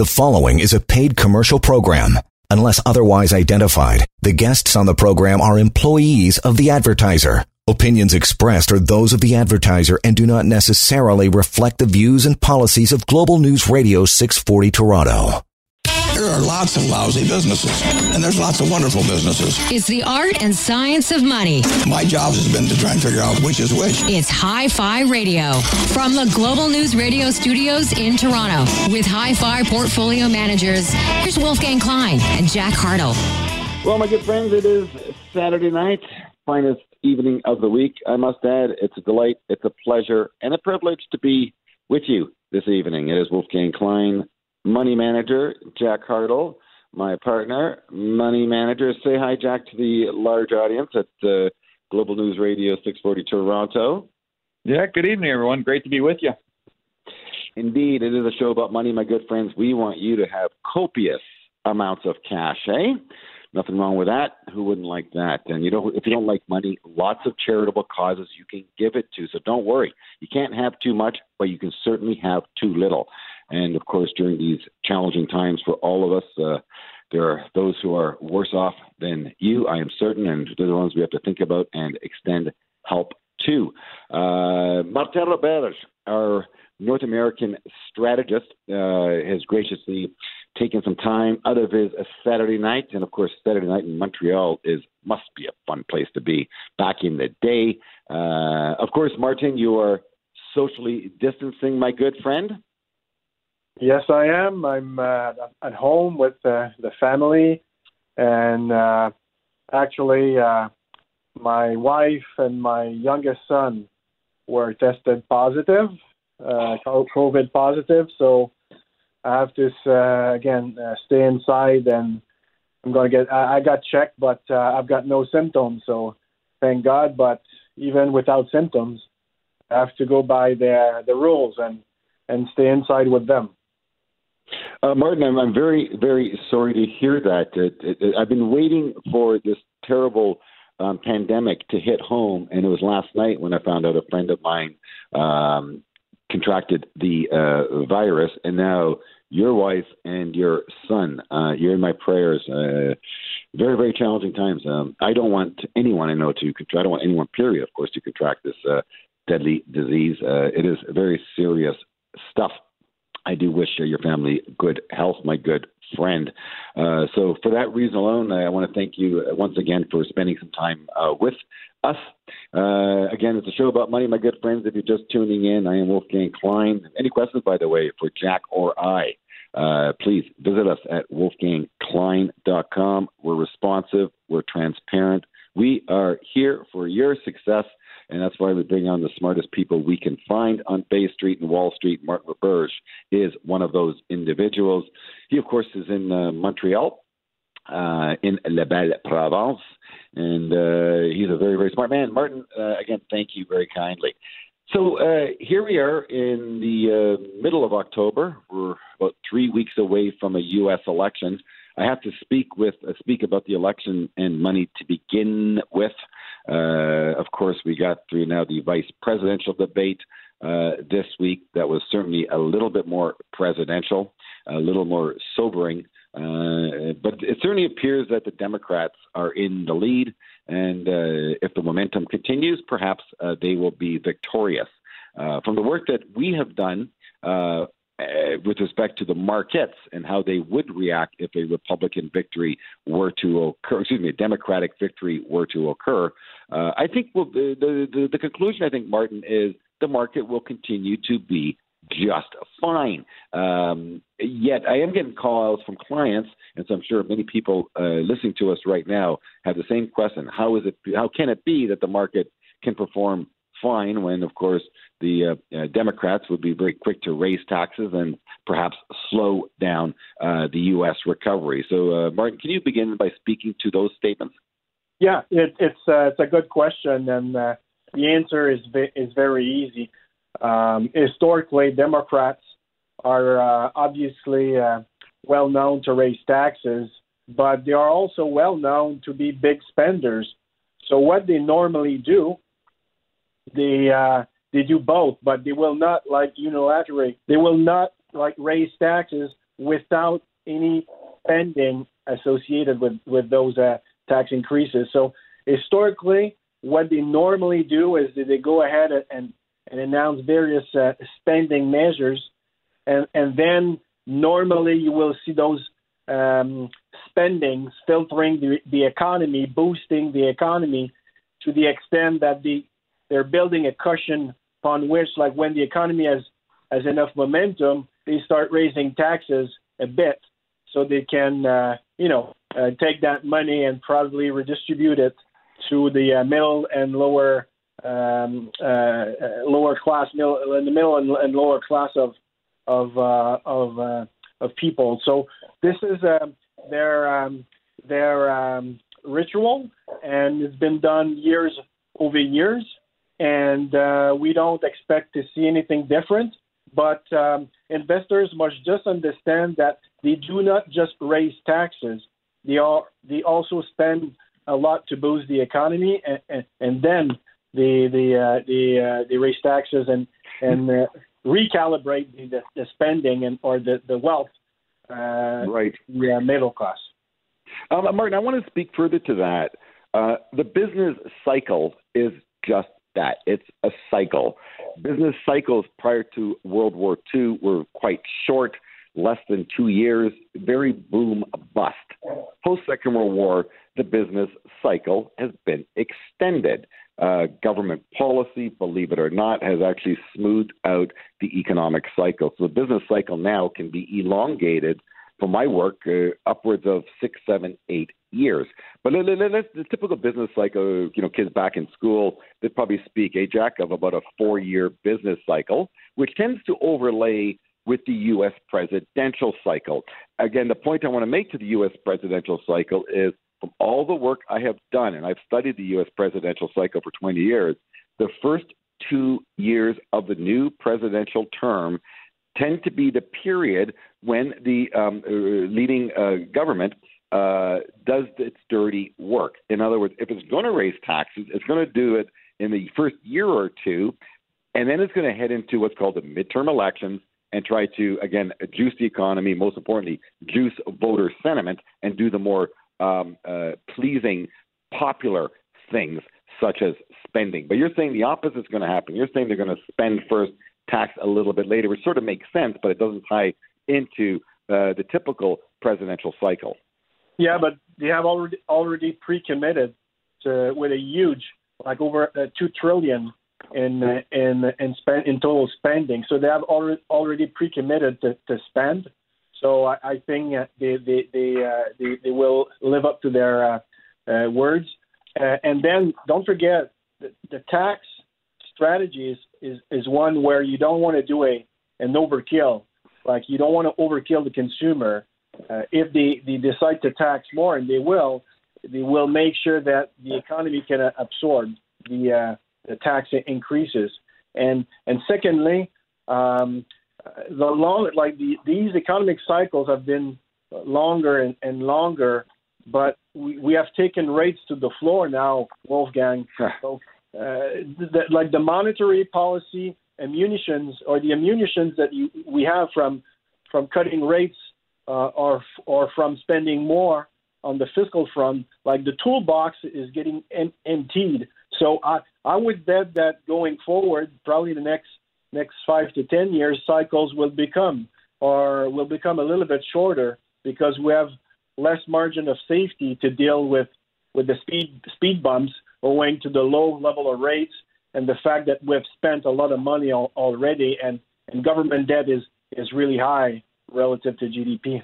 The following is a paid commercial program. Unless otherwise identified, the guests on the program are employees of the advertiser. Opinions expressed are those of the advertiser and do not necessarily reflect the views and policies of Global News Radio 640 Toronto. There are lots of lousy businesses, and there's lots of wonderful businesses. It's the art and science of money. My job has been to try and figure out which is which. It's Hi Fi Radio from the Global News Radio studios in Toronto with Hi Fi portfolio managers. Here's Wolfgang Klein and Jack Hartle. Well, my good friends, it is Saturday night, finest evening of the week. I must add, it's a delight, it's a pleasure, and a privilege to be with you this evening. It is Wolfgang Klein, money manager Jack Hartle, my partner, money manager. Say hi, Jack, to the large audience at uh, Global News Radio 640 Toronto. Yeah, good evening, everyone. Great to be with you. Indeed, it is a show about money, my good friends. We want you to have copious amounts of cash, eh? Nothing wrong with that. Who wouldn't like that? And you know, if you don't like money, lots of charitable causes you can give it to. So don't worry. You can't have too much, but you can certainly have too little. And of course, during these challenging times for all of us, uh, there are those who are worse off than you, I am certain, and they're the ones we have to think about and extend help to. Uh, Martin Roberge, our North American strategist, uh, has graciously taken some time out of his Saturday night, and of course, Saturday night in Montreal is must be a fun place to be. Back in the day, uh, of course, Martin, you are socially distancing, my good friend. Yes, I am. I'm uh, at home with uh, the family, and uh, actually, uh, my wife and my youngest son were tested positive, uh, COVID positive. So I have to uh, again uh, stay inside, and I'm going to get. I, I got checked, but uh, I've got no symptoms. So thank God. But even without symptoms, I have to go by the the rules and and stay inside with them. Uh, Martin, I'm, I'm very, very sorry to hear that. It, it, it, I've been waiting for this terrible um, pandemic to hit home, and it was last night when I found out a friend of mine um, contracted the uh, virus, and now your wife and your son. Uh, you're in my prayers. Uh, very, very challenging times. Um, I don't want anyone I know to contract. I don't want anyone, period, of course, to contract this uh, deadly disease. Uh, it is very serious stuff. I do wish your family good health, my good friend. Uh, so, for that reason alone, I want to thank you uh, once again for spending some time uh, with us. Uh, again, it's a show about money, my good friends. If you're just tuning in, I am Wolfgang Klein. Any questions, by the way, for Jack or I? Uh, please visit us at wolfgangklein.com. We're responsive, we're transparent. We are here for your success and that's why we bring on the smartest people we can find on Bay Street and Wall Street. Martin Roberge is one of those individuals. He, of course, is in uh, Montreal, uh, in La Belle Province, and uh, he's a very, very smart man. Martin, uh, again, thank you very kindly. So uh, here we are in the uh, middle of October. We're about three weeks away from a U.S. election. I have to speak with uh, speak about the election and money to begin with. Uh, of course, we got through now the vice presidential debate uh, this week. That was certainly a little bit more presidential, a little more sobering. Uh, but it certainly appears that the Democrats are in the lead, and uh, if the momentum continues, perhaps uh, they will be victorious. Uh, from the work that we have done uh, with respect to the markets and how they would react if a Republican victory were to occur, excuse me, a Democratic victory were to occur. Uh, I think well, the, the, the conclusion, I think, Martin, is the market will continue to be just fine. Um, yet I am getting calls from clients, and so I'm sure many people uh, listening to us right now have the same question: How is it? How can it be that the market can perform fine when, of course, the uh, uh, Democrats would be very quick to raise taxes and perhaps slow down uh, the U.S. recovery. So, uh, Martin, can you begin by speaking to those statements? Yeah, it, it's uh, it's a good question, and uh, the answer is is very easy. Um, historically, Democrats are obviously well known to raise taxes, but they are also well known to be big spenders. So, what they normally do they uh, they do both, but they will not like unilaterally. They will not like raise taxes without any spending associated with with those uh, tax increases. So historically, what they normally do is they go ahead and and announce various uh, spending measures, and and then normally you will see those um, spendings filtering the, the economy, boosting the economy to the extent that the they're building a cushion upon which, like when the economy has has enough momentum, they start raising taxes a bit so they can, uh, you know, uh, take that money and probably redistribute it to the uh, middle and lower um, uh, uh, lower class, middle, in the middle and, and lower class of of uh, of of people. So this is uh, their um, their um, ritual, and it's been done years over years, and uh, we don't expect to see anything different. But um, investors must just understand that they do not just raise taxes; they are they also spend a lot to boost the economy, and, and, and then they they uh, they uh, they raise taxes and and uh, recalibrate the, the spending and or the the wealth uh, right the middle class. Um, Martin, I want to speak further to that. Uh, the business cycle is just that. It's a cycle. Business cycles prior to World War II were quite short, less than two years, very boom bust. Post Second World War, the business cycle has been extended. Uh, government policy, believe it or not, has actually smoothed out the economic cycle. So the business cycle now can be elongated for my work uh, upwards of six, seven, eight years. But the typical business cycle, you know, kids back in school, they probably speak, a Jack, of about a four-year business cycle, which tends to overlay with the U.S. presidential cycle. Again, the point I want to make to the U.S. presidential cycle is from all the work I have done, and I've studied the U.S. presidential cycle for 20 years, the first two years of the new presidential term tend to be the period when the um, uh, leading uh, government uh, does its dirty work. In other words, if it's going to raise taxes, it's going to do it in the first year or two, and then it's going to head into what's called the midterm elections and try to, again, juice the economy, most importantly, juice voter sentiment, and do the more um, uh, pleasing, popular things such as spending. But you're saying the opposite is going to happen. You're saying they're going to spend first, tax a little bit later, which sort of makes sense, but it doesn't tie into uh, the typical presidential cycle. Yeah, but they have already already pre-committed to with a huge, like over uh, two trillion in uh, in in spend in total spending. So they have already already pre-committed to, to spend. So I, I think they they they, uh, they they will live up to their uh, uh, words. Uh, and then don't forget the, the tax strategy is, is one where you don't want to do a an overkill. Like you don't want to overkill the consumer. Uh, if they, they decide to tax more, and they will, they will make sure that the economy can uh, absorb the uh, the tax increases. And and secondly, um, the long like the, these economic cycles have been longer and, and longer, but we, we have taken rates to the floor now, Wolfgang. so, the, like the monetary policy ammunitions or the ammunitions that you, we have from from cutting rates uh, or or from spending more on the fiscal front, like the toolbox is getting em- emptied. So I I would bet that going forward, probably the next next five to ten years, cycles will become or will become a little bit shorter because we have less margin of safety to deal with with the speed speed bumps owing to the low level of rates and the fact that we've spent a lot of money al- already and, and government debt is is really high relative to GDP.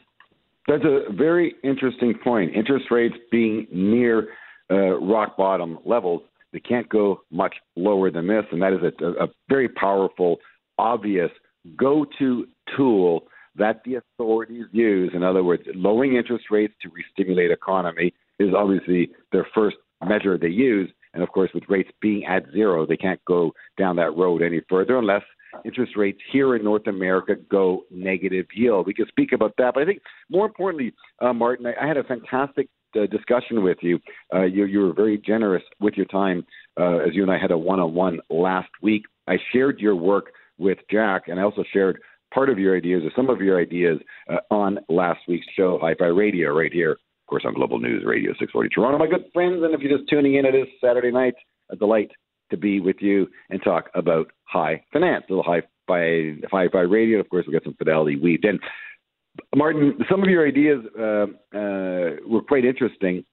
That's a very interesting point. Interest rates being near uh, rock bottom levels they can't go much lower than this, and that is a, a very powerful, obvious go to tool that the authorities use. In other words, lowering interest rates to re-stimulate economy is obviously their first measure they use. And of course, with rates being at zero, they can't go down that road any further unless interest rates here in North America go negative yield. We can speak about that. But I think more importantly, uh, Martin, I, I had a fantastic uh, discussion with you. Uh, you. You were very generous with your time uh, as you and I had a one on one last week. I shared your work with Jack, and I also shared part of your ideas or some of your ideas uh, on last week's show, Hi Fi Radio, right here, of course, on Global News Radio 640 Toronto. My good friends, and if you're just tuning in, it is Saturday night, a delight to be with you and talk about high finance, a little high by Hi Fi Radio. Of course, we got some fidelity weaved in. Martin, some of your ideas uh, uh, were quite interesting.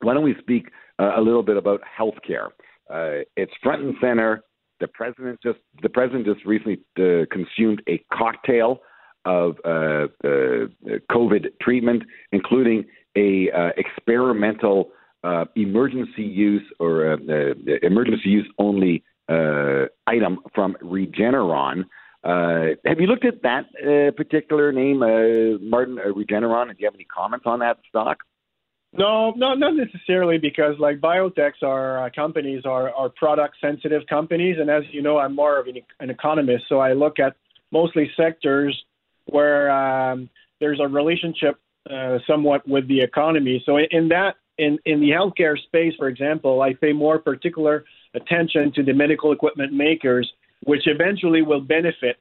Why don't we speak uh, a little bit about healthcare? Uh, it's front and center. The president just the president just recently uh, consumed a cocktail of uh, COVID treatment, including a experimental emergency use or emergency use only item from Regeneron uh, have you looked at that uh, particular name, uh, Martin uh, Regeneron? Do you have any comments on that stock? No, no, not necessarily, because like biotechs are uh, companies are are product sensitive companies, and as you know, I'm more of an, an economist, so I look at mostly sectors where um, there's a relationship uh, somewhat with the economy. So in that in in the healthcare space, for example, I pay more particular attention to the medical equipment makers which eventually will benefit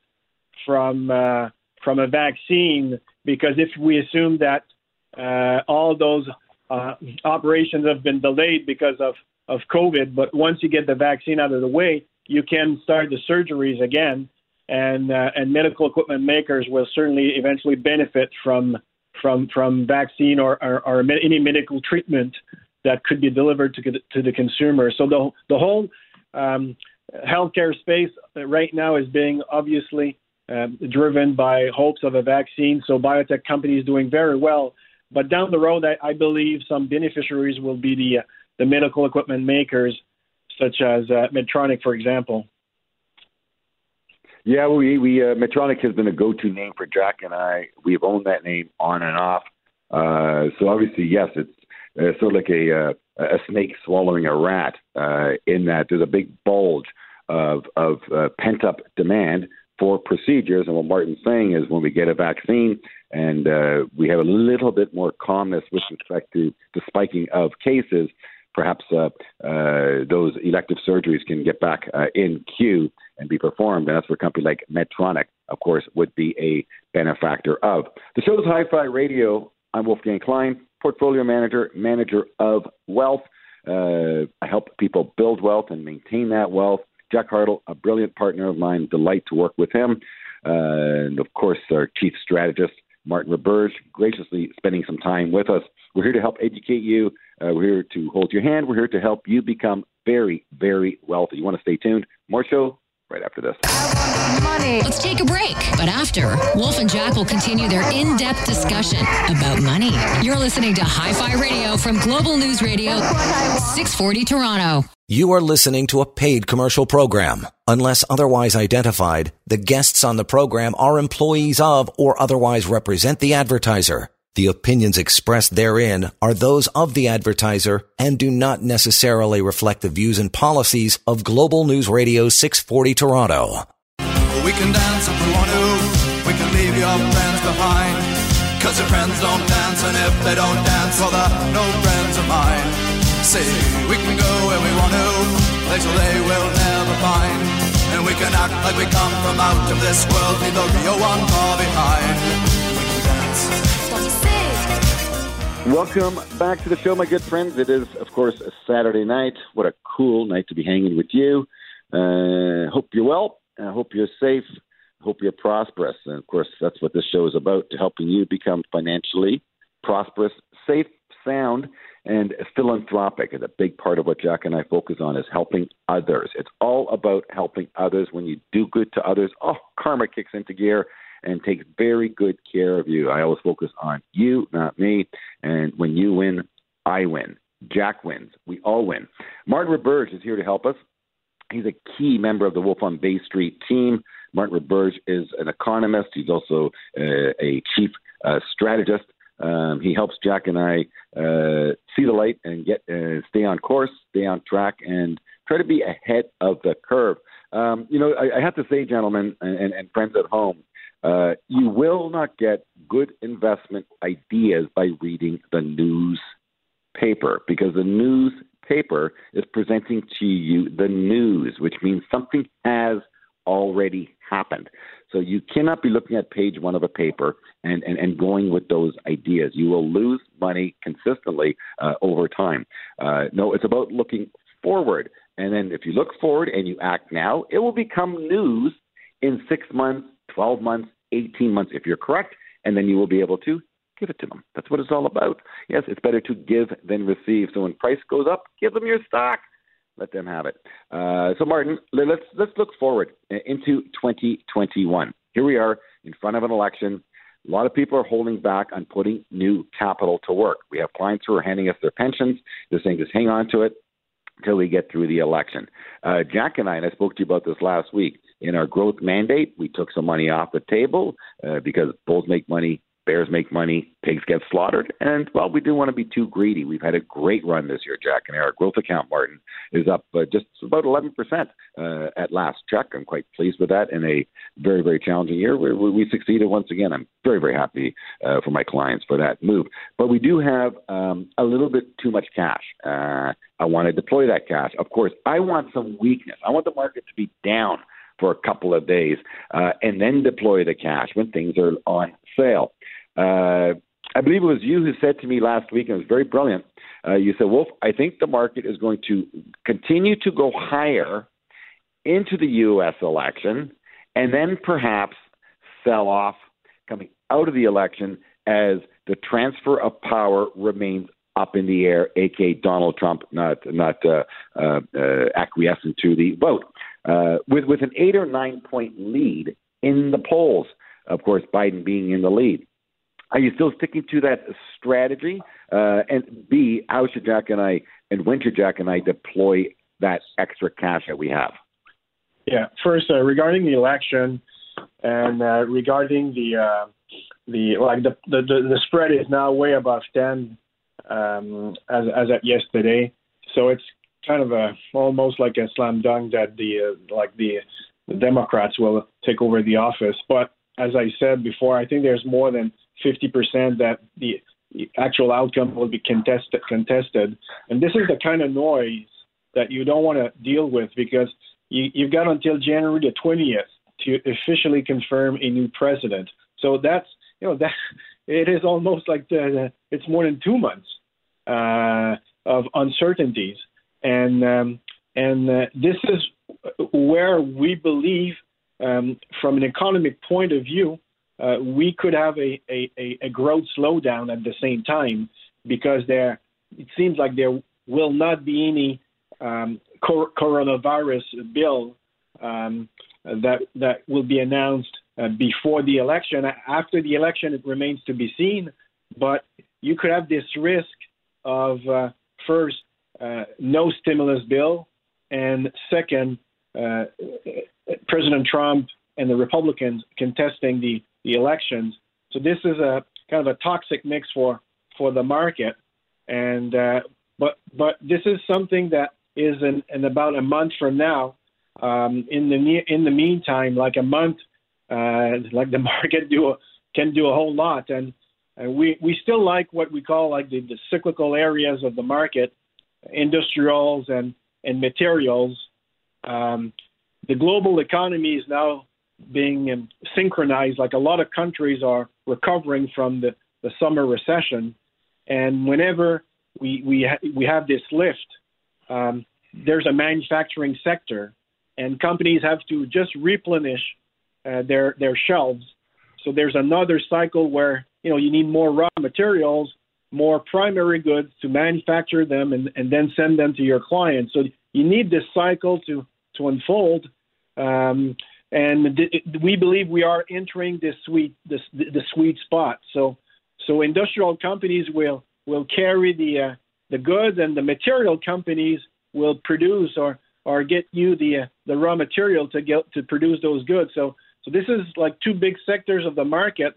from uh, from a vaccine. Because if we assume that uh, all those uh, operations have been delayed because of of COVID, but once you get the vaccine out of the way, you can start the surgeries again, and uh, and medical equipment makers will certainly eventually benefit from from from vaccine or, or, or any medical treatment that could be delivered to to the consumer. So the the whole um, healthcare space right now is being obviously um, driven by hopes of a vaccine. So biotech companies doing very well. But down the road, I, I believe some beneficiaries will be the the medical equipment makers, such as uh, Medtronic, for example. Yeah, we we uh, Medtronic has been a go-to name for Jack and I. We've owned that name on and off. Uh, so obviously, yes, it's uh, sort of like a uh, a snake swallowing a rat. Uh, in that there's a big bulge of of uh, pent up demand for procedures. And what Martin's saying is, when we get a vaccine and uh, we have a little bit more calmness with respect to the spiking of cases, perhaps uh, uh, those elective surgeries can get back uh, in queue and be performed. And that's where a company like Medtronic, of course, would be a benefactor of. The show's Hi Fi Radio. I'm Wolfgang Klein portfolio manager, manager of wealth. Uh, I help people build wealth and maintain that wealth. Jack Hartle, a brilliant partner of mine, delight to work with him. Uh, and of course, our chief strategist, Martin Roberge, graciously spending some time with us. We're here to help educate you. Uh, we're here to hold your hand. We're here to help you become very, very wealthy. You want to stay tuned? More show right after this. Money. Let's take a break. But after, Wolf and Jack will continue their in depth discussion about money. You're listening to Hi Fi Radio from Global News Radio, 640 Toronto. You are listening to a paid commercial program. Unless otherwise identified, the guests on the program are employees of or otherwise represent the advertiser. The opinions expressed therein are those of the advertiser and do not necessarily reflect the views and policies of Global News Radio 640 Toronto. We can dance if we want to. We can leave your friends behind. Cause your friends don't dance, and if they don't dance, well, they're no friends of mine. See, we can go where we want to, they will never find. And we can act like we come from out of this world, leave the real one far behind. Welcome back to the show, my good friends. It is, of course, a Saturday night. What a cool night to be hanging with you. Uh, hope you're well. I hope you're safe. Hope you're prosperous. And of course, that's what this show is about to helping you become financially prosperous, safe, sound, and philanthropic. And a big part of what Jack and I focus on is helping others. It's all about helping others. When you do good to others, oh, karma kicks into gear and takes very good care of you. I always focus on you, not me. And when you win, I win. Jack wins. We all win. Martin Roberge is here to help us. He's a key member of the Wolf on Bay Street team. Martin Roberge is an economist. He's also uh, a chief uh, strategist. Um, he helps Jack and I uh, see the light and get uh, stay on course, stay on track, and try to be ahead of the curve. Um, you know, I, I have to say, gentlemen and, and friends at home, uh, you will not get good investment ideas by reading the newspaper because the newspaper is presenting to you the news, which means something has already happened. So you cannot be looking at page one of a paper and, and, and going with those ideas. You will lose money consistently uh, over time. Uh, no, it's about looking forward. And then if you look forward and you act now, it will become news in six months, 12 months, 18 months if you're correct. And then you will be able to give it to them. That's what it's all about. Yes, it's better to give than receive. So when price goes up, give them your stock. Let them have it. Uh, so Martin, let's let's look forward into 2021. Here we are in front of an election. A lot of people are holding back on putting new capital to work. We have clients who are handing us their pensions. They're saying just hang on to it until we get through the election. Uh, Jack and I, and I spoke to you about this last week, in our growth mandate, we took some money off the table uh, because bulls make money, bears make money, pigs get slaughtered, and well, we didn't want to be too greedy. We've had a great run this year, Jack, and our growth account, Martin, is up uh, just about 11% uh, at last check. I'm quite pleased with that in a very, very challenging year. We, we succeeded once again. I'm very, very happy uh, for my clients for that move. But we do have um, a little bit too much cash. Uh, I want to deploy that cash. Of course, I want some weakness. I want the market to be down for a couple of days uh, and then deploy the cash when things are on sale. Uh, I believe it was you who said to me last week, and it was very brilliant. Uh, you said, Wolf, I think the market is going to continue to go higher into the U.S. election and then perhaps sell off coming out of the election as the transfer of power remains up in the air, aka Donald Trump not not uh, uh, uh, acquiescing to the vote uh, with with an eight or nine point lead in the polls. Of course, Biden being in the lead. Are you still sticking to that strategy? Uh, and B, how should Jack and I and when should Jack and I deploy that extra cash that we have? Yeah. First, uh, regarding the election and uh, regarding the uh, the like the, the the spread is now way above ten um, as as at yesterday. So it's kind of a almost like a slam dunk that the uh, like the, the Democrats will take over the office. But as I said before, I think there's more than 50% that the, the actual outcome will be contested. Contested, and this is the kind of noise that you don't want to deal with because you, you've got until January the 20th to officially confirm a new president. So that's you know that it is almost like the, it's more than two months uh, of uncertainties and um, and uh, this is where we believe, um, from an economic point of view, uh, we could have a, a, a, growth slowdown at the same time because there it seems like there will not be any um, cor- coronavirus bill um, that that will be announced uh, before the election. After the election, it remains to be seen. But you could have this risk of uh, first uh, no stimulus bill, and second, uh, President Trump and the Republicans contesting the, the elections. So this is a kind of a toxic mix for for the market, and uh, but but this is something that is in, in about a month from now. Um, in the in the meantime, like a month, uh, like the market do can do a whole lot, and, and we we still like what we call like the, the cyclical areas of the market industrials and, and materials. Um, the global economy is now being um, synchronized, like a lot of countries are recovering from the, the summer recession. And whenever we, we, ha- we have this lift, um, there's a manufacturing sector, and companies have to just replenish uh, their, their shelves. So there's another cycle where you know you need more raw materials more primary goods to manufacture them and, and then send them to your clients. So you need this cycle to, to unfold. Um, and th- we believe we are entering this sweet this, the sweet spot. So so industrial companies will will carry the uh, the goods, and the material companies will produce or or get you the uh, the raw material to get to produce those goods. So so this is like two big sectors of the market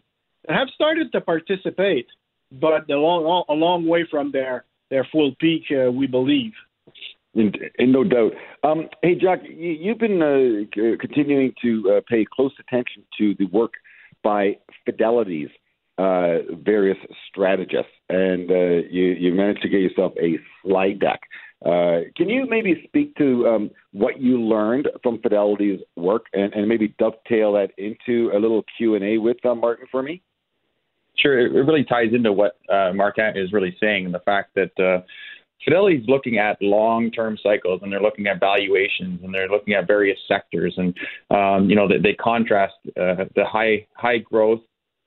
that have started to participate but a long, a long way from their their full peak, uh, we believe. In, in no doubt. Um, hey, Jack, you, have been uh, continuing to uh, pay close attention to the work by Fidelity's uh, various strategists, and uh, you, you managed to get yourself a slide deck Uh, can you maybe speak to um, what you learned from Fidelity's work, and, and, maybe dovetail that into a little Q and A with Martin for me? Sure, it really ties into what uh, Martin is really saying, and the fact that uh, Fidelity is looking at long-term cycles, and they're looking at valuations, and they're looking at various sectors, and um, you know they, they contrast uh, the high high growth,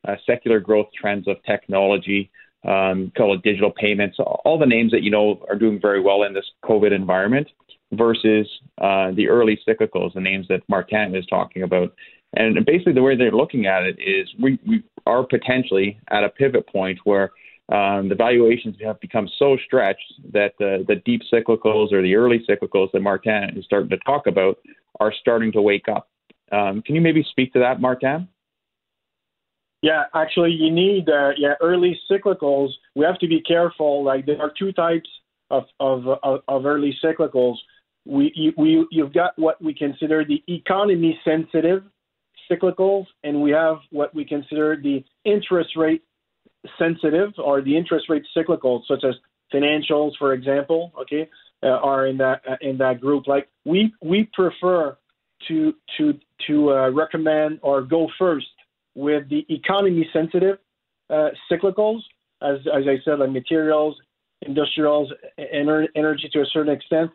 uh, secular growth trends of technology, um, call it digital payments, all the names that you know are doing very well in this COVID environment, versus uh, the early cyclicals, the names that Martin is talking about. And basically, the way they're looking at it is we, we are potentially at a pivot point where um, the valuations have become so stretched that the, the deep cyclicals or the early cyclicals that Martin is starting to talk about are starting to wake up. Um, can you maybe speak to that, Martin? Yeah, actually, you need uh, yeah early cyclicals. We have to be careful. Like there are two types of of, of, of early cyclicals. We you, we you've got what we consider the economy sensitive cyclicals, and we have what we consider the interest rate sensitive or the interest rate cyclical, such as financials, for example, okay, uh, are in that uh, in that group. Like we we prefer to to to uh, recommend or go first with the economy sensitive uh, cyclicals, as as I said, like materials, industrials, ener- energy to a certain extent,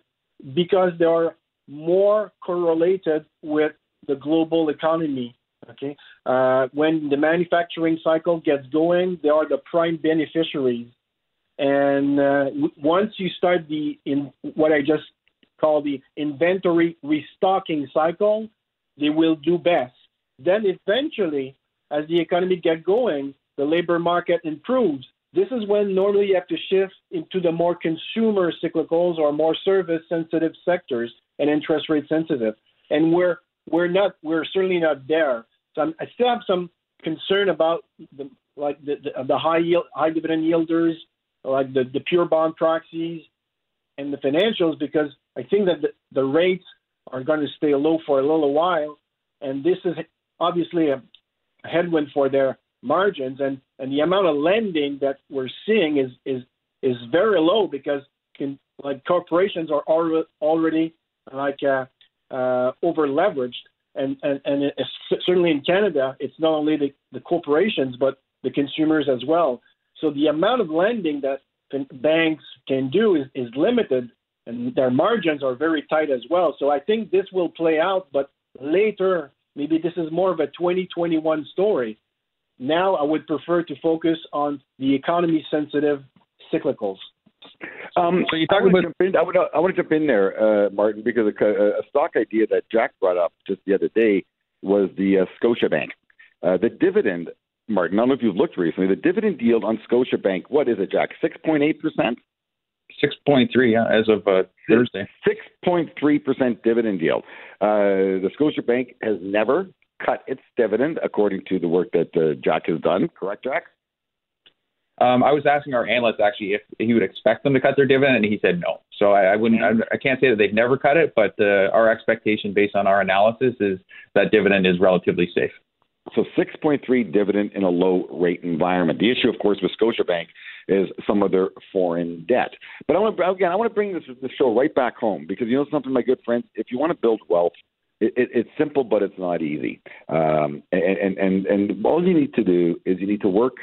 because they are more correlated with the global economy Okay, uh, when the manufacturing cycle gets going, they are the prime beneficiaries. And uh, once you start the in what I just call the inventory restocking cycle, they will do best. Then eventually, as the economy gets going, the labor market improves. This is when normally you have to shift into the more consumer cyclicals or more service sensitive sectors and interest rate sensitive. And we're we're not we're certainly not there. So I'm, i still have some concern about the like the, the, the high yield high dividend yielders, like the, the pure bond proxies and the financials because I think that the, the rates are going to stay low for a little while, and this is obviously a headwind for their margins and and the amount of lending that we're seeing is is is very low because can, like corporations are already already like uh, uh, over leveraged, and and, and certainly in Canada, it's not only the, the corporations but the consumers as well. So the amount of lending that banks can do is, is limited, and their margins are very tight as well. So I think this will play out, but later maybe this is more of a 2021 story. Now I would prefer to focus on the economy sensitive cyclicals. Um, so you talk about. In, I, would, I want to jump in there, uh, Martin, because a, a, stock idea that Jack brought up just the other day was the uh, Scotiabank. Uh, the dividend, Martin, I don't know if you've looked recently, the dividend yield on Scotiabank, what is it, Jack? 6.8%? 6.3 yeah, as of uh, Thursday. 6.3% dividend yield. Uh, the Scotiabank has never cut its dividend, according to the work that uh, Jack has done. Correct, Jack? Um, I was asking our analyst actually if he would expect them to cut their dividend, and he said no. So I, I wouldn't. I, I, can't say that they've never cut it, but uh, our expectation based on our analysis is that dividend is relatively safe. So 6.3 dividend in a low rate environment. The issue, of course, with Scotiabank is some of their foreign debt. But I want to again, I want to bring this, this show right back home because you know something, my good friends. If you want to build wealth, it, it, it's simple, but it's not easy. Um, and, and and all you need to do is you need to work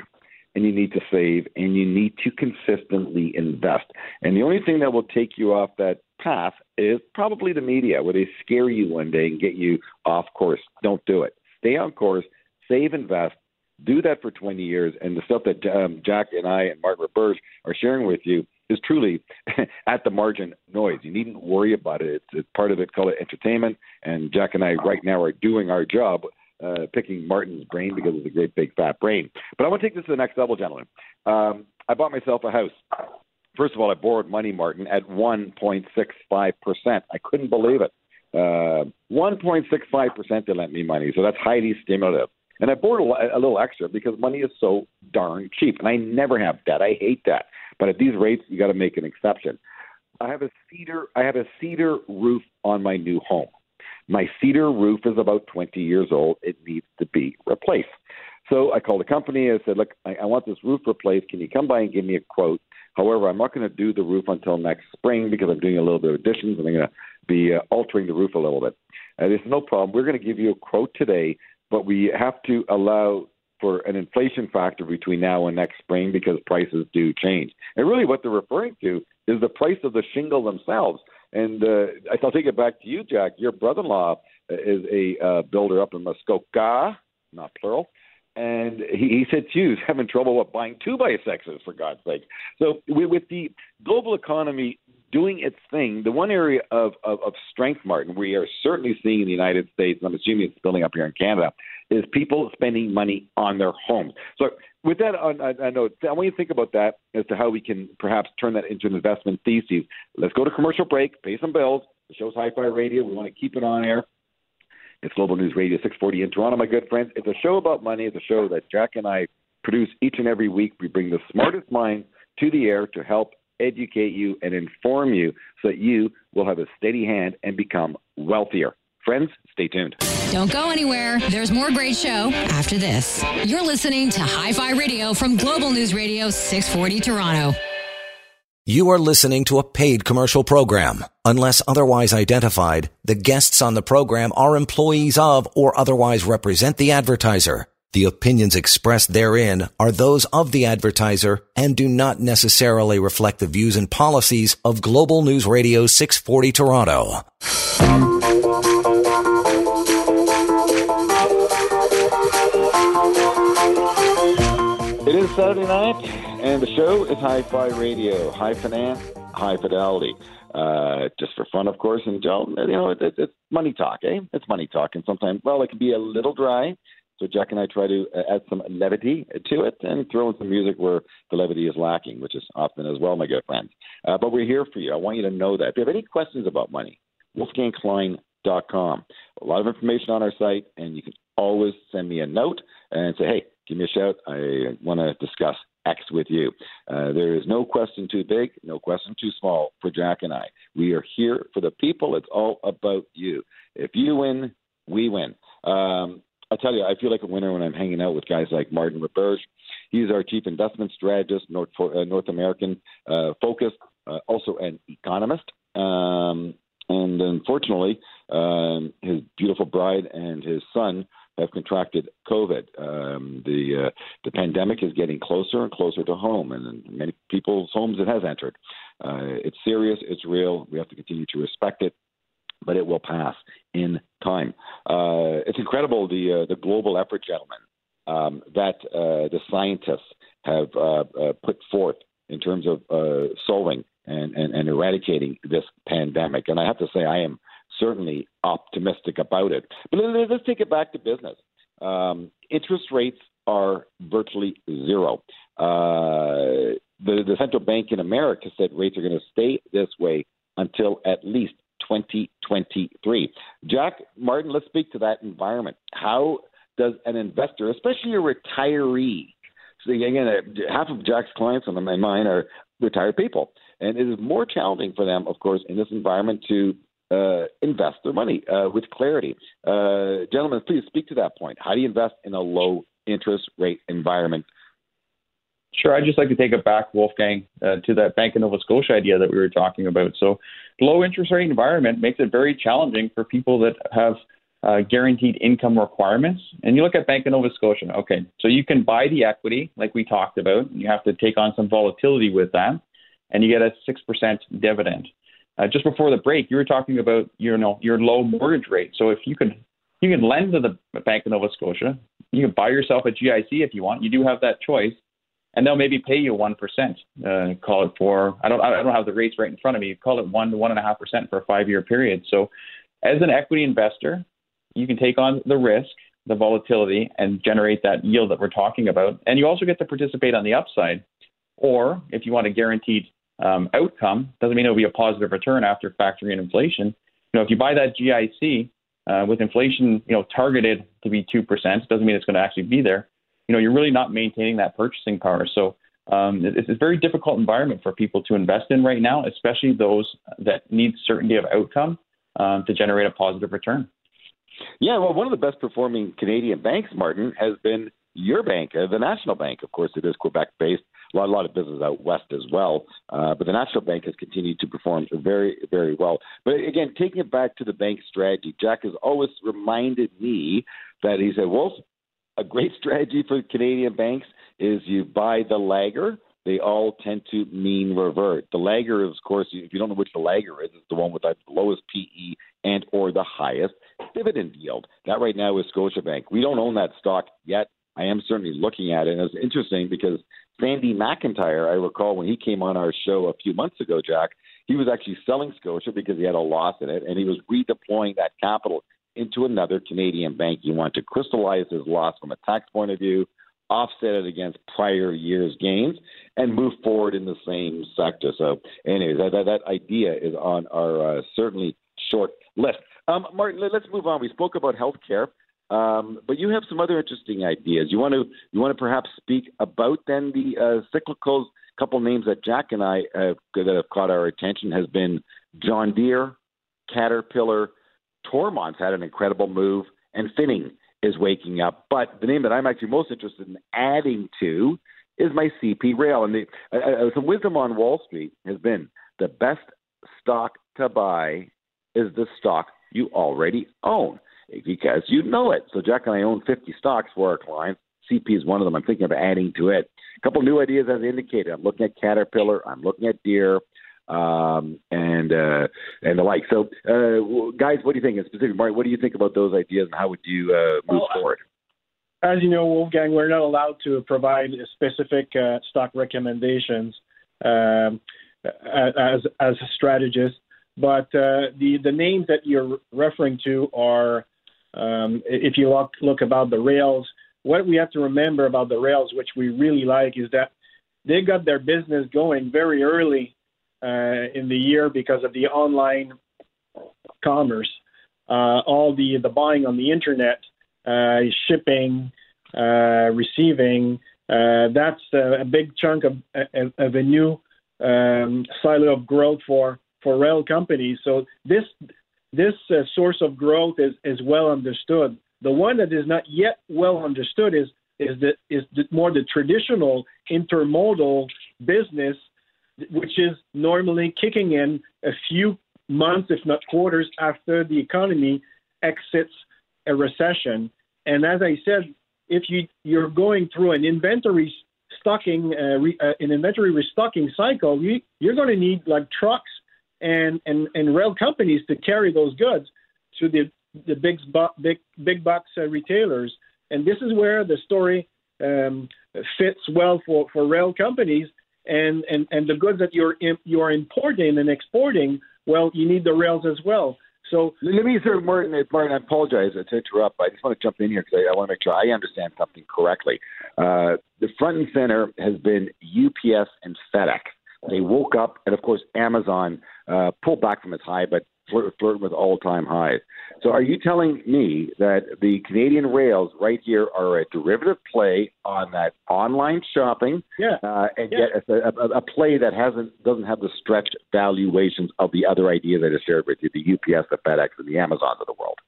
and you need to save and you need to consistently invest. And the only thing that will take you off that path is probably the media, where they scare you one day and get you off course. Don't do it. Stay on course, save, invest. Do that for 20 years, and the stuff that um, Jack and I and Martin Roberge are sharing with you is truly at the margin noise. You needn't worry about it. It's, it's part of it. Call it entertainment. And Jack and I right now are doing our job uh, picking Martin's brain because of the great big fat brain. But I want to take this to the next level, gentlemen. Um, I bought myself a house. First of all, I borrowed money, Martin, at 1.65%. I couldn't believe it. Uh, 1.65% they lent me money, so that's highly stimulative. And I borrowed a, a little extra because money is so darn cheap, and I never have debt. I hate that. But at these rates, you got to make an exception. I have a cedar. I have a cedar roof on my new home. My cedar roof is about 20 years old. It needs to be replaced. So I called the company. I said, look, I, I want this roof replaced. Can you come by and give me a quote? However, I'm not going to do the roof until next spring because I'm doing a little bit of additions and I'm going to be uh, altering the roof a little bit. And they said, no problem. We're going to give you a quote today, but we have to allow for an inflation factor between now and next spring because prices do change. And really, what they're referring to is the price of the shingle themselves. And uh, I'll take it back to you, Jack. Your brother-in-law is a uh, builder up in Muskoka, not plural, and he, he said too, he's having trouble with buying two by sixes for God's sake. So with, with the global economy doing its thing, the one area of, of, of strength, Martin, we are certainly seeing in the United States, and I'm assuming it's building up here in Canada, is people spending money on their homes. So with that on I know I want you to think about that as to how we can perhaps turn that into an investment thesis. Let's go to commercial break, pay some bills. The show's Hi-Fi Radio. We want to keep it on air. It's Global News Radio 640 in Toronto, my good friends. It's a show about money. It's a show that Jack and I produce each and every week. We bring the smartest minds to the air to help educate you and inform you so that you will have a steady hand and become wealthier. Friends, stay tuned. Don't go anywhere. There's more great show after this. You're listening to Hi Fi Radio from Global News Radio 640 Toronto. You are listening to a paid commercial program. Unless otherwise identified, the guests on the program are employees of or otherwise represent the advertiser. The opinions expressed therein are those of the advertiser and do not necessarily reflect the views and policies of Global News Radio 640 Toronto. Saturday night. And the show is Hi Fi Radio, high finance, high fidelity. Uh, just for fun, of course. And, don't you know, it, it, it's money talk, eh? It's money talk. And sometimes, well, it can be a little dry. So Jack and I try to uh, add some levity to it and throw in some music where the levity is lacking, which is often as well, my good friends. Uh, but we're here for you. I want you to know that. If you have any questions about money, wolfgangklein.com. A lot of information on our site, and you can always send me a note and say, hey, give me a shout. I want to discuss X with you. Uh, there is no question too big, no question too small for Jack and I. We are here for the people. It's all about you. If you win, we win. Um, I tell you, I feel like a winner when I'm hanging out with guys like Martin Roberge. He's our chief investment strategist, North, uh, North American uh, focused, uh, also an economist. Um, and unfortunately, um, his beautiful bride and his son have contracted COVID. Um, the uh, the pandemic is getting closer and closer to home, and many people's homes it has entered. Uh, it's serious. It's real. We have to continue to respect it, but it will pass in time. Uh, it's incredible the uh, the global effort, gentlemen, um, that uh, the scientists have uh, put forth in terms of solving and, and, and eradicating this pandemic. And I have to say, I am certainly optimistic about it. But let's take it back to business. Um, interest rates are virtually zero. Uh, the, the central bank in America said rates are going to stay this way until at least 2023. Jack Martin, let's speak to that environment. How does an investor, especially a retiree, so again, half of Jack's clients on my mind are retired people, and it is more challenging for them, of course, in this environment to uh, invest their money uh, with clarity. Uh, gentlemen, please speak to that point. How do you invest in a low interest rate environment? Sure. I'd just like to take it back, Wolfgang, uh, to that Bank of Nova Scotia idea that we were talking about. So, low interest rate environment makes it very challenging for people that have uh, guaranteed income requirements. And you look at Bank of Nova Scotia. Okay, so you can buy the equity, like we talked about. And you have to take on some volatility with that, and you get a six percent dividend. Uh, just before the break, you were talking about you know your low mortgage rate. So if you could you can lend to the Bank of Nova Scotia, you can buy yourself a GIC if you want. You do have that choice, and they'll maybe pay you one percent. Uh, call it for I don't I don't have the rates right in front of me. Call it one to one and a half percent for a five year period. So as an equity investor, you can take on the risk, the volatility, and generate that yield that we're talking about. And you also get to participate on the upside. Or if you want a guaranteed um, outcome. Doesn't mean it'll be a positive return after factoring in inflation. You know, if you buy that GIC uh, with inflation, you know, targeted to be two percent, doesn't mean it's going to actually be there. You know, you're really not maintaining that purchasing power. So um, it's a very difficult environment for people to invest in right now, especially those that need certainty of outcome um, to generate a positive return. Yeah, well, one of the best performing Canadian banks, Martin, has been your bank, uh, the National Bank. Of course, it is Quebec based. A lot, a lot of business out west as well. Uh, but the National Bank has continued to perform very, very well. But again, taking it back to the bank strategy, Jack has always reminded me that he said, well, a great strategy for Canadian banks is you buy the lagger they all tend to mean revert. The lagger is, of course, if you don't know which the lagger is, it's the one with the lowest PE and or the highest dividend yield. That right now is Scotiabank. We don't own that stock yet. I am certainly looking at it. And it's interesting because Sandy McIntyre, I recall when he came on our show a few months ago, Jack, he was actually selling Scotia because he had a loss in it, and he was redeploying that capital into another Canadian bank. He wanted to crystallize his loss from a tax point of view, offset it against prior year's gains, and move forward in the same sector. So, anyways, that, that, that idea is on our uh, certainly short list. Um, Martin, let's move on. We spoke about healthcare. Um, but you have some other interesting ideas. You want to you want to perhaps speak about then the uh, cyclicals. A couple names that Jack and I have, that have caught our attention has been John Deere, Caterpillar, Toromont's had an incredible move, and Finning is waking up. But the name that I'm actually most interested in adding to is my CP Rail. And the, uh, uh, some wisdom on Wall Street has been the best stock to buy is the stock you already own because you know it. So Jack and I own 50 stocks for our clients. CP is one of them. I'm thinking of adding to it. A couple new ideas as indicated. I'm looking at Caterpillar. I'm looking at Deere. um, and uh, and the like. So, uh, guys, what do you think? In specific, Mark, what do you think about those ideas, and how would you uh, move well, forward? As you know, Wolfgang, we're not allowed to provide specific uh, stock recommendations um, as as a strategist. But uh, the the names that you're referring to are, um, if you look look about the rails, what we have to remember about the rails, which we really like, is that they got their business going very early uh, in the year because of the online commerce, uh, all the the buying on the internet, uh, shipping, uh, receiving. Uh, that's a, big chunk of, of a new um, silo of growth for for rail companies. So this this uh, source of growth is is well understood. The one that is not yet well understood is is the is the, more the traditional intermodal business which is normally kicking in a few months, if not quarters, after the economy exits a recession. And as I said, if you you're going through an inventory stocking, uh, re, uh, an inventory restocking cycle, you, you're going to need like trucks and, and, and rail companies to carry those goods to the the big big big box uh, retailers. And this is where the story um, fits well for, for rail companies and, and, and the goods that you're you're importing and exporting, well, you need the rails as well. So let me, sir, Martin. Martin, I apologize to interrupt. I just want to jump in here because I, I, want to make sure I understand something correctly. Uh, the front and center has been UPS and FedEx. They woke up, and of course, Amazon uh, pulled back from its high, but flirt, flirt with all-time highs. So, are you telling me that the Canadian rails right here are a derivative play on that online shopping, yeah. uh, and yeah. yet a, a, a, play that hasn't doesn't have the stretched valuations of the other ideas that I just shared with you, the UPS, the FedEx, and the Amazons of the world?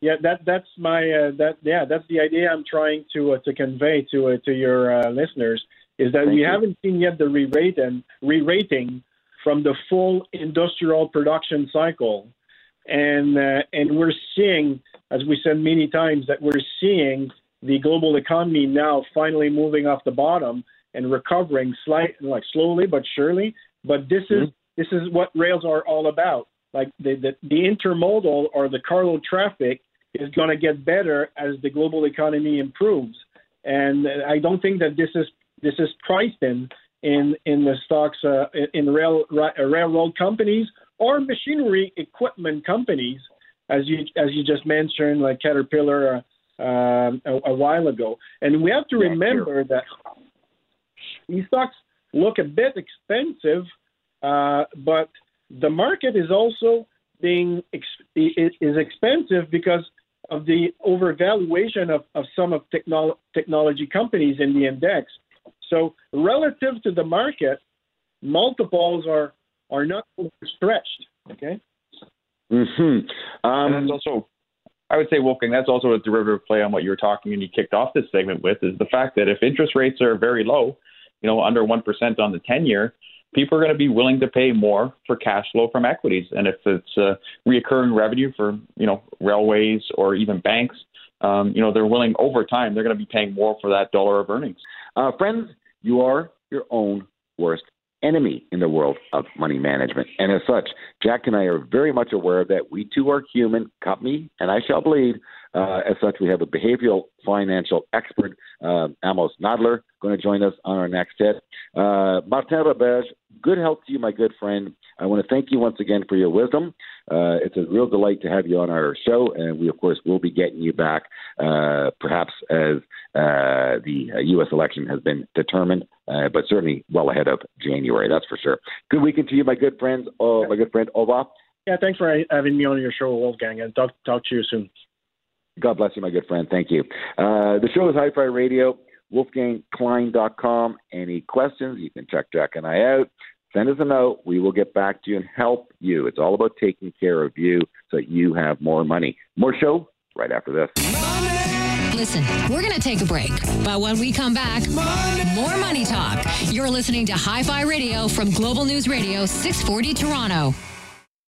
Yeah, that that's my uh, that yeah that's the idea I'm trying to uh, to convey to uh, to your uh, listeners is that Thank we you. haven't seen yet the re-rate and re-rating from the full industrial production cycle. And, uh, and we're seeing, as we said many times, that we're seeing the global economy now finally moving off the bottom and recovering slightly, like slowly but surely. But this is mm-hmm. this is what rails are all about. Like the, the, the intermodal or the cargo traffic is going to get better as the global economy improves. And I don't think that this is this is priced in in in the stocks uh, in rail railroad companies or machinery equipment companies, as you as you just mentioned, like Caterpillar uh, um, a, a, while ago. And we have to remember that these stocks look a bit expensive, uh, but the market is also being is expensive because of the overvaluation of, of some of technolo- technology companies in the index. So relative to the market, multiples are are not stretched. Okay. Mm hmm. Um, and also I would say, Wolfgang, that's also a derivative play on what you were talking and you kicked off this segment with is the fact that if interest rates are very low, you know, under 1% on the 10 year, people are going to be willing to pay more for cash flow from equities. And if it's a reoccurring revenue for, you know, railways or even banks, um, you know, they're willing over time, they're going to be paying more for that dollar of earnings. Uh, friends, you are your own worst enemy in the world of money management. And as such, Jack and I are very much aware that. We too are human. Cut me, and I shall bleed. Uh, as such, we have a behavioral financial expert, uh, Amos Nadler, going to join us on our next hit. Uh, Martin Roberge, good health to you, my good friend. I want to thank you once again for your wisdom. Uh, it's a real delight to have you on our show, and we, of course, will be getting you back, uh, perhaps as uh, the U.S. Uh, election has been determined, uh, but certainly well ahead of January, that's for sure. Good weekend to you, my good friends. Oh, my good friend Ova. Yeah, thanks for having me on your show, Wolfgang, and talk talk to you soon. God bless you, my good friend. Thank you. Uh, the show is Hi Fi Radio, wolfgangklein.com. Any questions, you can check Jack and I out. Send us a note. We will get back to you and help you. It's all about taking care of you so that you have more money. More show right after this. Listen, we're going to take a break. But when we come back, money. more money talk. You're listening to Hi Fi Radio from Global News Radio, 640 Toronto.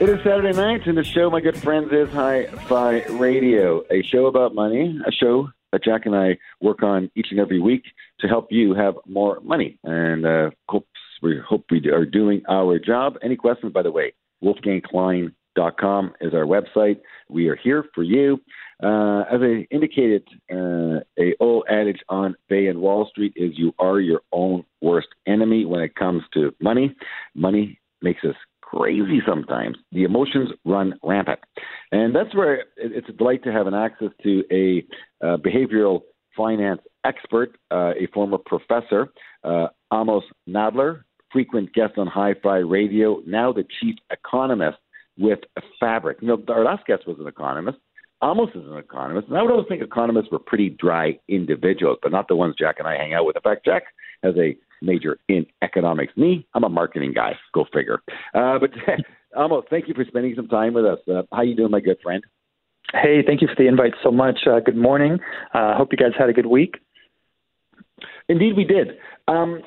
It is Saturday night, and the show, my good friends, is Hi Fi Radio, a show about money, a show that Jack and I work on each and every week to help you have more money. And uh, we hope we are doing our job. Any questions, by the way, wolfgangklein.com is our website. We are here for you. Uh, as I indicated, uh, a old adage on Bay and Wall Street is you are your own worst enemy when it comes to money. Money makes us crazy sometimes. The emotions run rampant. And that's where it's a delight to have an access to a uh, behavioral finance expert, uh, a former professor, uh, Amos Nadler, frequent guest on Hi Fi Radio, now the chief economist with Fabric. You know, our last guest was an economist. Amos is an economist, and I would always think economists were pretty dry individuals, but not the ones Jack and I hang out with. In fact, Jack has a major in economics. Me, I'm a marketing guy. Go figure. Uh, but Amo, thank you for spending some time with us. Uh, how you doing, my good friend? Hey, thank you for the invite so much. Uh, good morning. Uh, hope you guys had a good week. Indeed, we did. Um,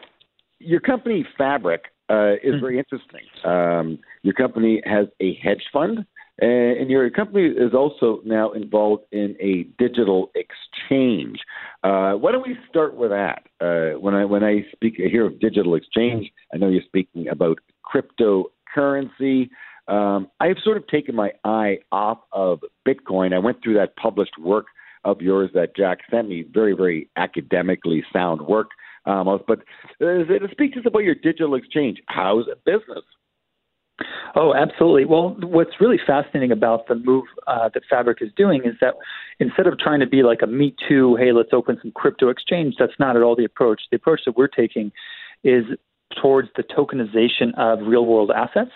your company, Fabric, uh, is mm-hmm. very interesting. Um, your company has a hedge fund and your company is also now involved in a digital exchange. Uh, why don't we start with that? Uh, when I when I speak here of digital exchange, I know you're speaking about cryptocurrency. Um, I've sort of taken my eye off of Bitcoin. I went through that published work of yours that Jack sent me, very very academically sound work. Amos, but uh, speak to us about your digital exchange. How's it business? Oh, absolutely. Well, what's really fascinating about the move uh, that Fabric is doing is that instead of trying to be like a Me Too, hey, let's open some crypto exchange, that's not at all the approach. The approach that we're taking is towards the tokenization of real world assets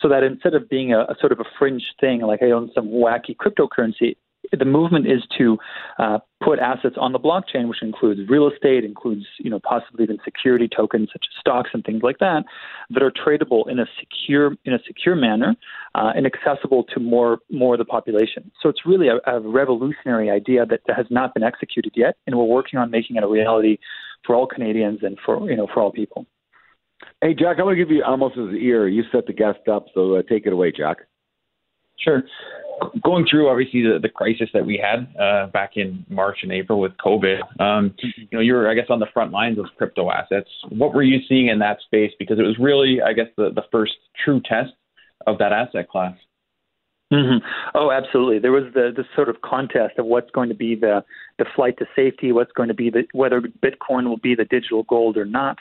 so that instead of being a, a, sort of a fringe thing, like I own some wacky cryptocurrency, the movement is to uh, put assets on the blockchain, which includes real estate, includes you know possibly even security tokens such as stocks and things like that, that are tradable in a secure in a secure manner uh, and accessible to more more of the population. So it's really a, a revolutionary idea that has not been executed yet, and we're working on making it a reality for all Canadians and for you know for all people. Hey Jack, I'm going to give you Amos his ear. You set the guest up, so uh, take it away, Jack. Sure going through obviously the, the crisis that we had uh, back in March and April with COVID, um, mm-hmm. you know, you're I guess on the front lines of crypto assets. What were you seeing in that space? Because it was really, I guess, the, the first true test of that asset class. Mm-hmm. Oh, absolutely. There was the the sort of contest of what's going to be the the flight to safety, what's going to be the whether Bitcoin will be the digital gold or not.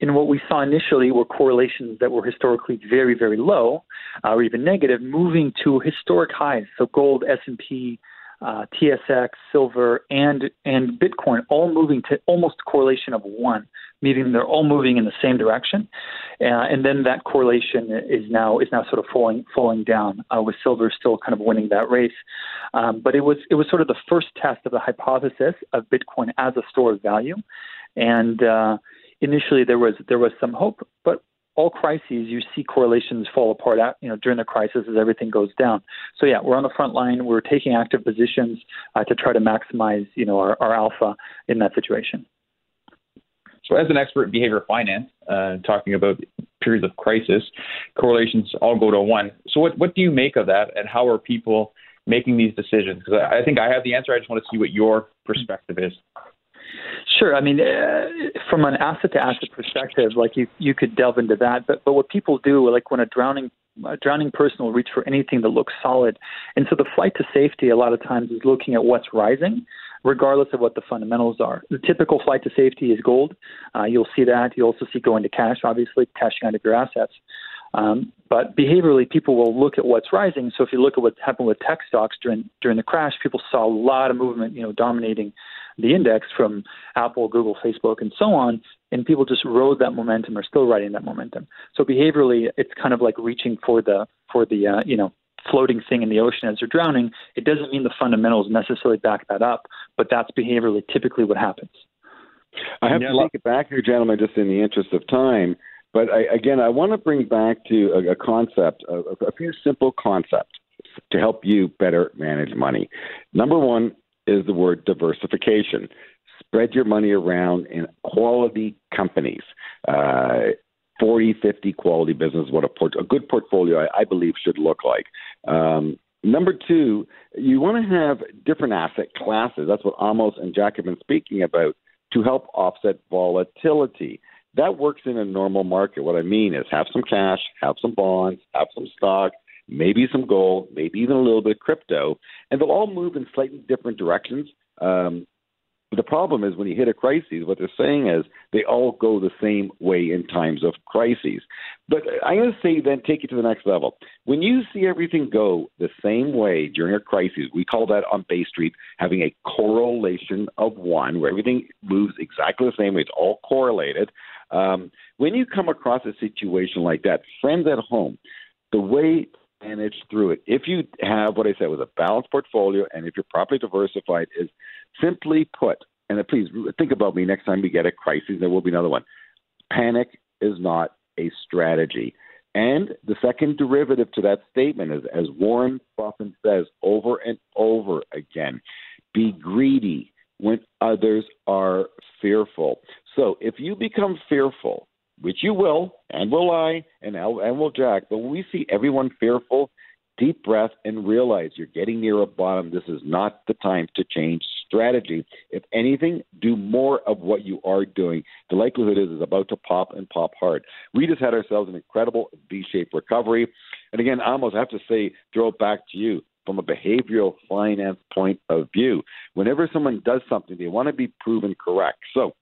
In what we saw initially were correlations that were historically very, very low uh, or even negative, moving to historic highs. So gold, S&P, uh, TSX, silver, and and Bitcoin all moving to almost a correlation of one, meaning they're all moving in the same direction, uh, and then that correlation is now is now sort of falling falling down, uh, with silver still kind of winning that race. Um, but it was it was sort of the first test of the hypothesis of Bitcoin as a store of value, and uh, initially there was there was some hope, but all crises, you see correlations fall apart you know, during the crisis as everything goes down. So yeah, we're on the front line. We're taking active positions uh, to try to maximize, you know, our, our alpha in that situation. So, as an expert in behavior finance, uh, talking about periods of crisis, correlations all go to one. So, what what do you make of that, and how are people making these decisions? Because I think I have the answer. I just want to see what your perspective is. Sure. I mean, uh, from an asset to asset perspective, like you you could delve into that. But but what people do, like when a drowning a drowning person will reach for anything that looks solid, and so the flight to safety a lot of times is looking at what's rising, regardless of what the fundamentals are. The typical flight to safety is gold. Uh, you'll see that. You also see going to cash, obviously cashing out of your assets. Um, but behaviorally, people will look at what's rising. So if you look at what happened with tech stocks during during the crash, people saw a lot of movement, you know, dominating the index from Apple, Google, Facebook, and so on. And people just rode that momentum, or still riding that momentum. So behaviorally, it's kind of like reaching for the for the uh, you know floating thing in the ocean as they're drowning. It doesn't mean the fundamentals necessarily back that up, but that's behaviorally typically what happens. I have yeah, to take it back here, gentlemen, just in the interest of time. But I, again, I want to bring back to a, a concept, a, a few simple concepts to help you better manage money. Number one, is the word diversification. Spread your money around in quality companies. Uh, 40, 50 quality business, what a, port- a good portfolio, I, I believe, should look like. Um, number two, you want to have different asset classes. That's what Amos and Jack have been speaking about to help offset volatility. That works in a normal market. What I mean is have some cash, have some bonds, have some stock, maybe some gold, maybe even a little bit of crypto, and they'll all move in slightly different directions. Um, the problem is when you hit a crisis, what they're saying is they all go the same way in times of crises. But I'm going to say then take it to the next level. When you see everything go the same way during a crisis, we call that on Bay Street having a correlation of one, where everything moves exactly the same way, it's all correlated. Um, when you come across a situation like that, friends at home, the way manage through it. If you have what I said was a balanced portfolio, and if you're properly diversified, is simply put, and please think about me next time we get a crisis. There will be another one. Panic is not a strategy. And the second derivative to that statement is, as Warren Buffett says over and over again, be greedy when others are fearful. So if you become fearful, which you will, and will I, and Al, and will Jack. But when we see everyone fearful, deep breath and realize you're getting near a bottom. This is not the time to change strategy. If anything, do more of what you are doing. The likelihood is it's about to pop and pop hard. We just had ourselves an incredible V-shaped recovery. And again, I have to say, throw it back to you from a behavioral finance point of view. Whenever someone does something, they want to be proven correct. So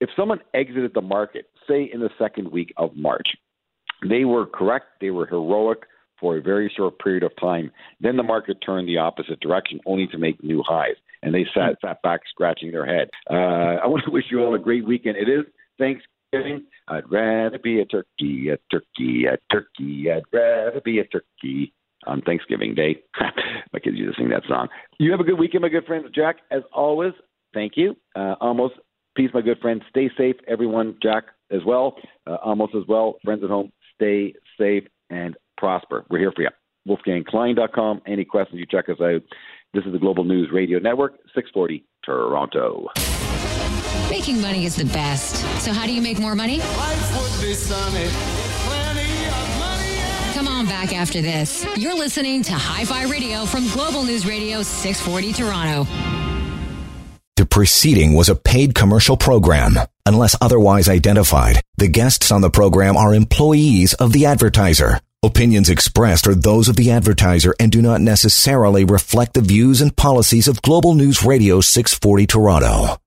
if someone exited the market, say in the second week of March, they were correct, they were heroic for a very short period of time. Then the market turned the opposite direction, only to make new highs. And they sat, sat back scratching their head. Uh, I want to wish you all a great weekend. It is Thanksgiving. I'd rather be a turkey, a turkey, a turkey. I'd rather be a turkey on Thanksgiving Day. my kids used to sing that song. You have a good weekend, my good friends. Jack, as always, thank you. Uh, Amos Peace, my good friends. Stay safe, everyone. Jack as well, uh, Amos as well. Friends at home, stay safe and prosper. We're here for you. WolfgangKlein.com. Any questions, you check us out. This is the Global News Radio Network, 640 Toronto. Making money is the best. So, how do you make more money? Come on back after this. You're listening to Hi Fi Radio from Global News Radio 640 Toronto. The preceding was a paid commercial program. Unless otherwise identified, the guests on the program are employees of the advertiser. Opinions expressed are those of the advertiser and do not necessarily reflect the views and policies of Global News Radio 640 Toronto.